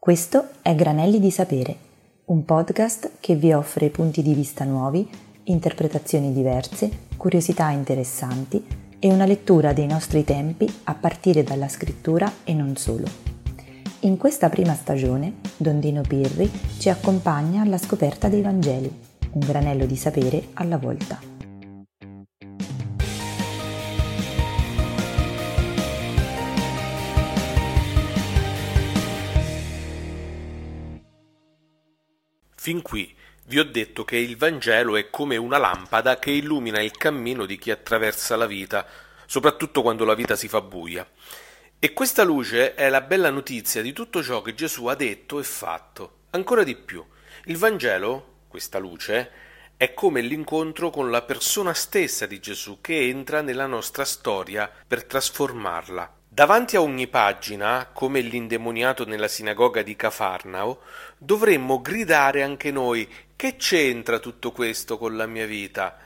Questo è Granelli di Sapere, un podcast che vi offre punti di vista nuovi, interpretazioni diverse, curiosità interessanti e una lettura dei nostri tempi a partire dalla scrittura e non solo. In questa prima stagione, Dondino Pirri ci accompagna alla scoperta dei Vangeli, un granello di sapere alla volta. Fin qui vi ho detto che il Vangelo è come una lampada che illumina il cammino di chi attraversa la vita, soprattutto quando la vita si fa buia. E questa luce è la bella notizia di tutto ciò che Gesù ha detto e fatto. Ancora di più, il Vangelo, questa luce, è come l'incontro con la persona stessa di Gesù che entra nella nostra storia per trasformarla. Davanti a ogni pagina, come l'indemoniato nella sinagoga di Cafarnao, dovremmo gridare anche noi che c'entra tutto questo con la mia vita?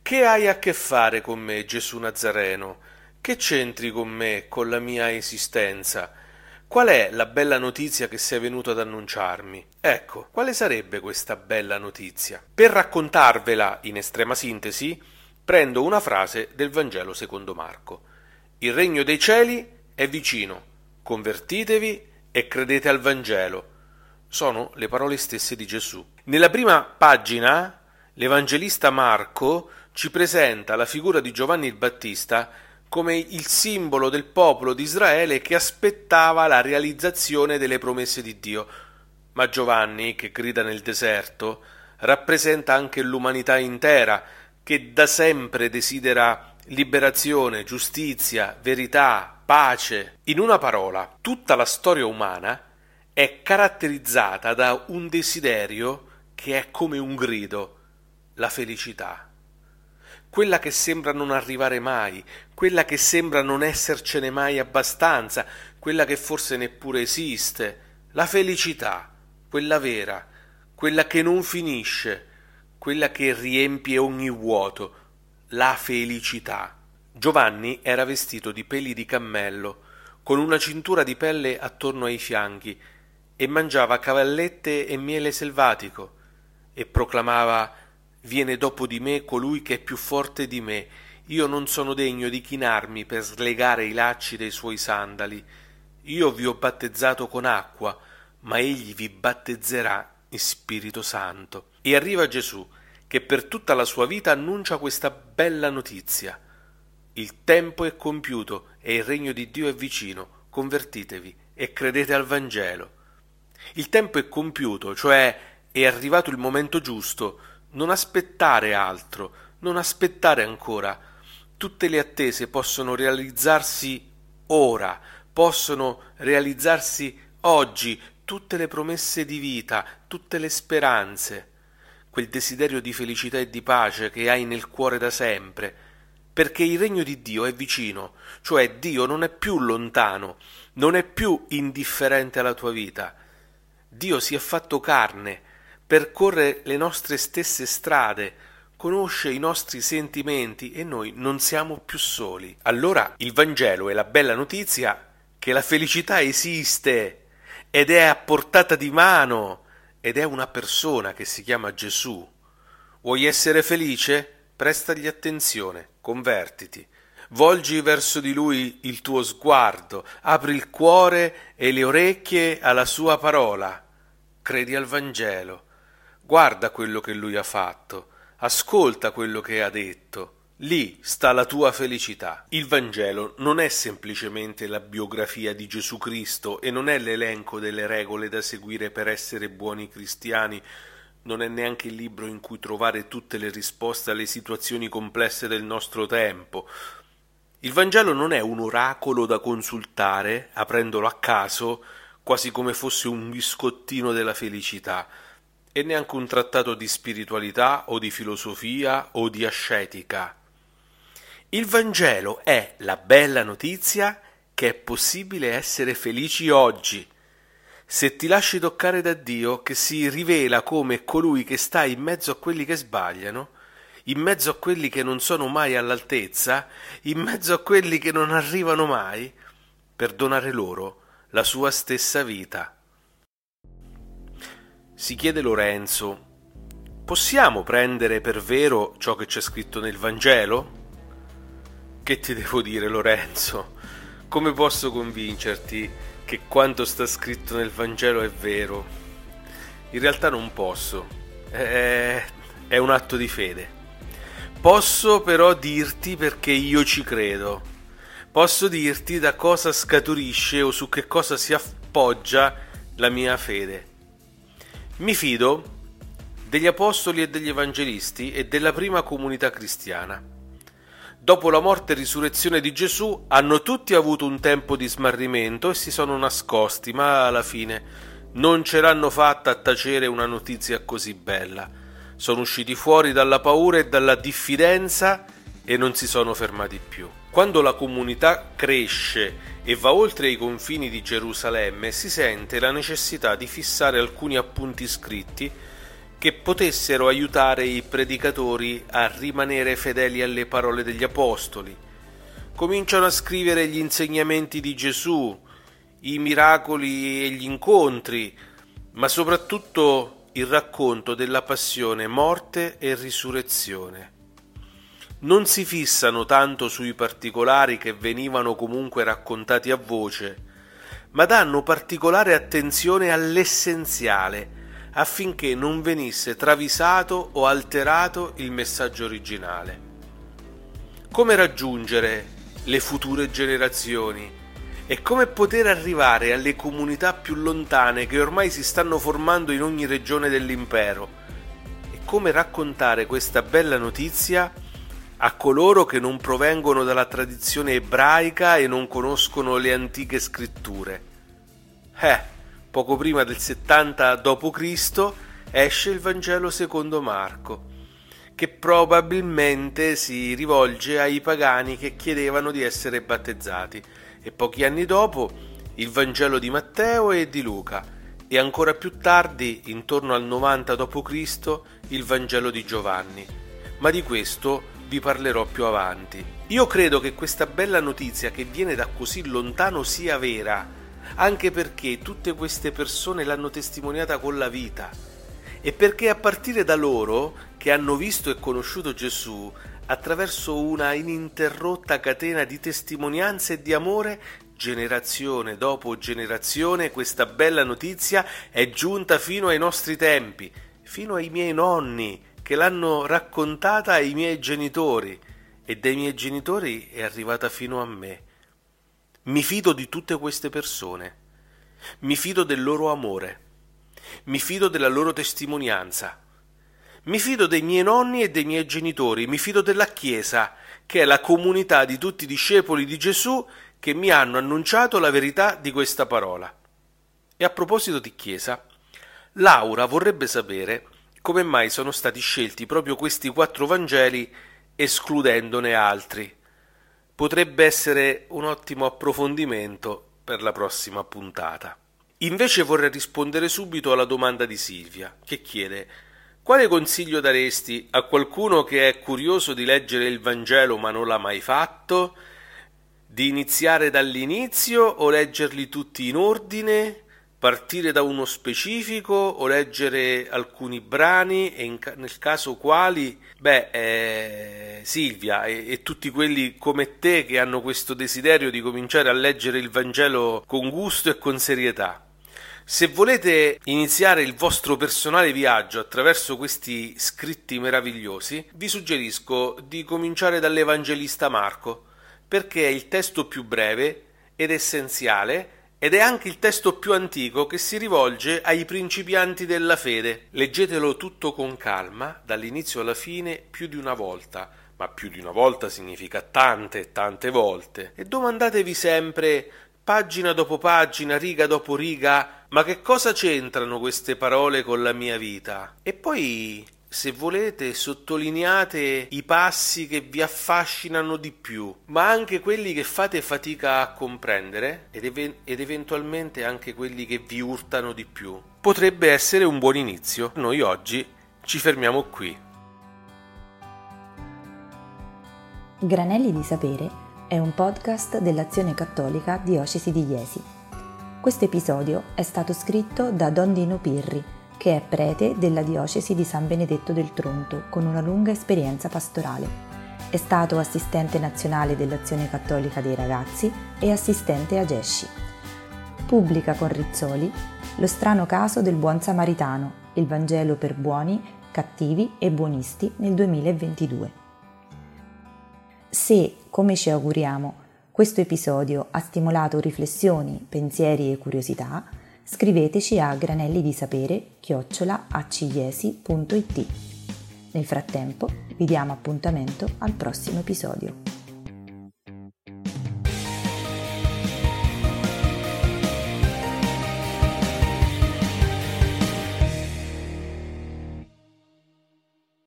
Che hai a che fare con me, Gesù Nazareno? Che c'entri con me, con la mia esistenza? Qual è la bella notizia che sei venuto ad annunciarmi? Ecco, quale sarebbe questa bella notizia? Per raccontarvela in estrema sintesi, prendo una frase del Vangelo secondo Marco. Il regno dei cieli è vicino, convertitevi e credete al Vangelo. Sono le parole stesse di Gesù. Nella prima pagina l'Evangelista Marco ci presenta la figura di Giovanni il Battista come il simbolo del popolo di Israele che aspettava la realizzazione delle promesse di Dio. Ma Giovanni, che grida nel deserto, rappresenta anche l'umanità intera, che da sempre desidera liberazione, giustizia, verità, pace. In una parola, tutta la storia umana è caratterizzata da un desiderio che è come un grido, la felicità. Quella che sembra non arrivare mai, quella che sembra non essercene mai abbastanza, quella che forse neppure esiste, la felicità, quella vera, quella che non finisce, quella che riempie ogni vuoto, la felicità. Giovanni era vestito di peli di cammello, con una cintura di pelle attorno ai fianchi, e mangiava cavallette e miele selvatico, e proclamava Viene dopo di me colui che è più forte di me, io non sono degno di chinarmi per slegare i lacci dei suoi sandali. Io vi ho battezzato con acqua, ma egli vi battezzerà in Spirito Santo. E arriva Gesù, che per tutta la sua vita annuncia questa bella notizia. Il tempo è compiuto e il regno di Dio è vicino, convertitevi e credete al Vangelo. Il tempo è compiuto, cioè è arrivato il momento giusto, non aspettare altro, non aspettare ancora. Tutte le attese possono realizzarsi ora, possono realizzarsi oggi, tutte le promesse di vita, tutte le speranze quel desiderio di felicità e di pace che hai nel cuore da sempre, perché il regno di Dio è vicino, cioè Dio non è più lontano, non è più indifferente alla tua vita. Dio si è fatto carne, percorre le nostre stesse strade, conosce i nostri sentimenti e noi non siamo più soli. Allora il Vangelo è la bella notizia che la felicità esiste ed è a portata di mano ed è una persona che si chiama Gesù. Vuoi essere felice? Prestagli attenzione, convertiti. Volgi verso di lui il tuo sguardo, apri il cuore e le orecchie alla sua parola. Credi al Vangelo. Guarda quello che lui ha fatto, ascolta quello che ha detto. Lì sta la tua felicità. Il Vangelo non è semplicemente la biografia di Gesù Cristo e non è l'elenco delle regole da seguire per essere buoni cristiani, non è neanche il libro in cui trovare tutte le risposte alle situazioni complesse del nostro tempo. Il Vangelo non è un oracolo da consultare, aprendolo a caso, quasi come fosse un biscottino della felicità, e neanche un trattato di spiritualità o di filosofia o di ascetica. Il Vangelo è la bella notizia che è possibile essere felici oggi. Se ti lasci toccare da Dio, che si rivela come colui che sta in mezzo a quelli che sbagliano, in mezzo a quelli che non sono mai all'altezza, in mezzo a quelli che non arrivano mai, per donare loro la sua stessa vita. Si chiede Lorenzo, possiamo prendere per vero ciò che c'è scritto nel Vangelo? Che ti devo dire Lorenzo? Come posso convincerti che quanto sta scritto nel Vangelo è vero? In realtà non posso. È, un atto di fede. Posso però dirti perché io ci credo. Posso dirti da cosa scaturisce o su che cosa si appoggia la mia fede. Mi fido degli apostoli e degli evangelisti e della prima comunità cristiana. Dopo la morte e risurrezione di Gesù hanno tutti avuto un tempo di smarrimento e si sono nascosti, ma alla fine non ce l'hanno fatta a tacere una notizia così bella. Sono usciti fuori dalla paura e dalla diffidenza e non si sono fermati più. Quando la comunità cresce e va oltre i confini di Gerusalemme, si sente la necessità di fissare alcuni appunti scritti che potessero aiutare i predicatori a rimanere fedeli alle parole degli apostoli. Cominciano a scrivere gli insegnamenti di Gesù, i miracoli e gli incontri, ma soprattutto il racconto della passione, morte e risurrezione. Non si fissano tanto sui particolari che venivano comunque raccontati a voce, ma danno particolare attenzione all'essenziale, affinché non venisse travisato o alterato il messaggio originale. Come raggiungere le future generazioni e come poter arrivare alle comunità più lontane che ormai si stanno formando in ogni regione dell'impero e come raccontare questa bella notizia a coloro che non provengono dalla tradizione ebraica e non conoscono le antiche scritture. Eh, Poco prima del 70 d.C. esce il Vangelo secondo Marco, che probabilmente si rivolge ai pagani che chiedevano di essere battezzati, e pochi anni dopo il Vangelo di Matteo e di Luca, e ancora più tardi, intorno al 90 d.C., il Vangelo di Giovanni. Ma di questo vi parlerò più avanti. Io credo che questa bella notizia che viene da così lontano sia vera anche perché tutte queste persone l'hanno testimoniata con la vita e perché a partire da loro, che hanno visto e conosciuto Gesù, attraverso una ininterrotta catena di testimonianze e di amore, generazione dopo generazione, questa bella notizia è giunta fino ai nostri tempi, fino ai miei nonni, che l'hanno raccontata ai miei genitori, e dai miei genitori è arrivata fino a me. Mi fido di tutte queste persone. Mi fido del loro amore. Mi fido della loro testimonianza. Mi fido dei miei nonni e dei miei genitori. Mi fido della Chiesa, che è la comunità di tutti i discepoli di Gesù che mi hanno annunciato la verità di questa parola. E a proposito di Chiesa, Laura vorrebbe sapere come mai sono stati scelti proprio questi quattro Vangeli escludendone altri potrebbe essere un ottimo approfondimento per la prossima puntata. Invece vorrei rispondere subito alla domanda di Silvia, che chiede quale consiglio daresti a qualcuno che è curioso di leggere il Vangelo ma non l'ha mai fatto? Di iniziare dall'inizio o leggerli tutti in ordine? Partire da uno specifico o leggere alcuni brani e in, nel caso quali? Beh, eh, Silvia e, e, tutti quelli come te che hanno questo desiderio di cominciare a leggere il Vangelo con gusto e con serietà. Se volete iniziare il vostro personale viaggio attraverso questi scritti meravigliosi, vi suggerisco di cominciare dall'Evangelista Marco, perché è il testo più breve ed essenziale ed è anche il testo più antico che si rivolge ai principianti della fede. Leggetelo tutto con calma, dall'inizio alla fine, più di una volta, ma più di una volta significa tante e tante volte, e domandatevi sempre, pagina dopo pagina, riga dopo riga, ma che cosa c'entrano queste parole con la mia vita? E poi se volete, sottolineate i passi che vi affascinano di più, ma anche quelli che fate fatica a comprendere ed, ev- ed, eventualmente anche quelli che vi urtano di più. Potrebbe essere un buon inizio. Noi oggi ci fermiamo qui. Granelli di Sapere è un podcast dell'Azione Cattolica Diocesi di Iesi. Questo episodio è stato scritto da Don Dino Pirri che è prete della diocesi di San Benedetto del Tronto con una lunga esperienza pastorale. È stato assistente nazionale dell'Azione Cattolica dei Ragazzi e assistente a Gesci. Pubblica con Rizzoli Lo strano caso del buon samaritano, il Vangelo per buoni, cattivi e buonisti nel 2022. Se, come ci auguriamo, questo episodio ha stimolato riflessioni, pensieri e curiosità, scriveteci a granelli di sapere chiocciolaacigliesi.it. Nel frattempo vi diamo appuntamento al prossimo episodio.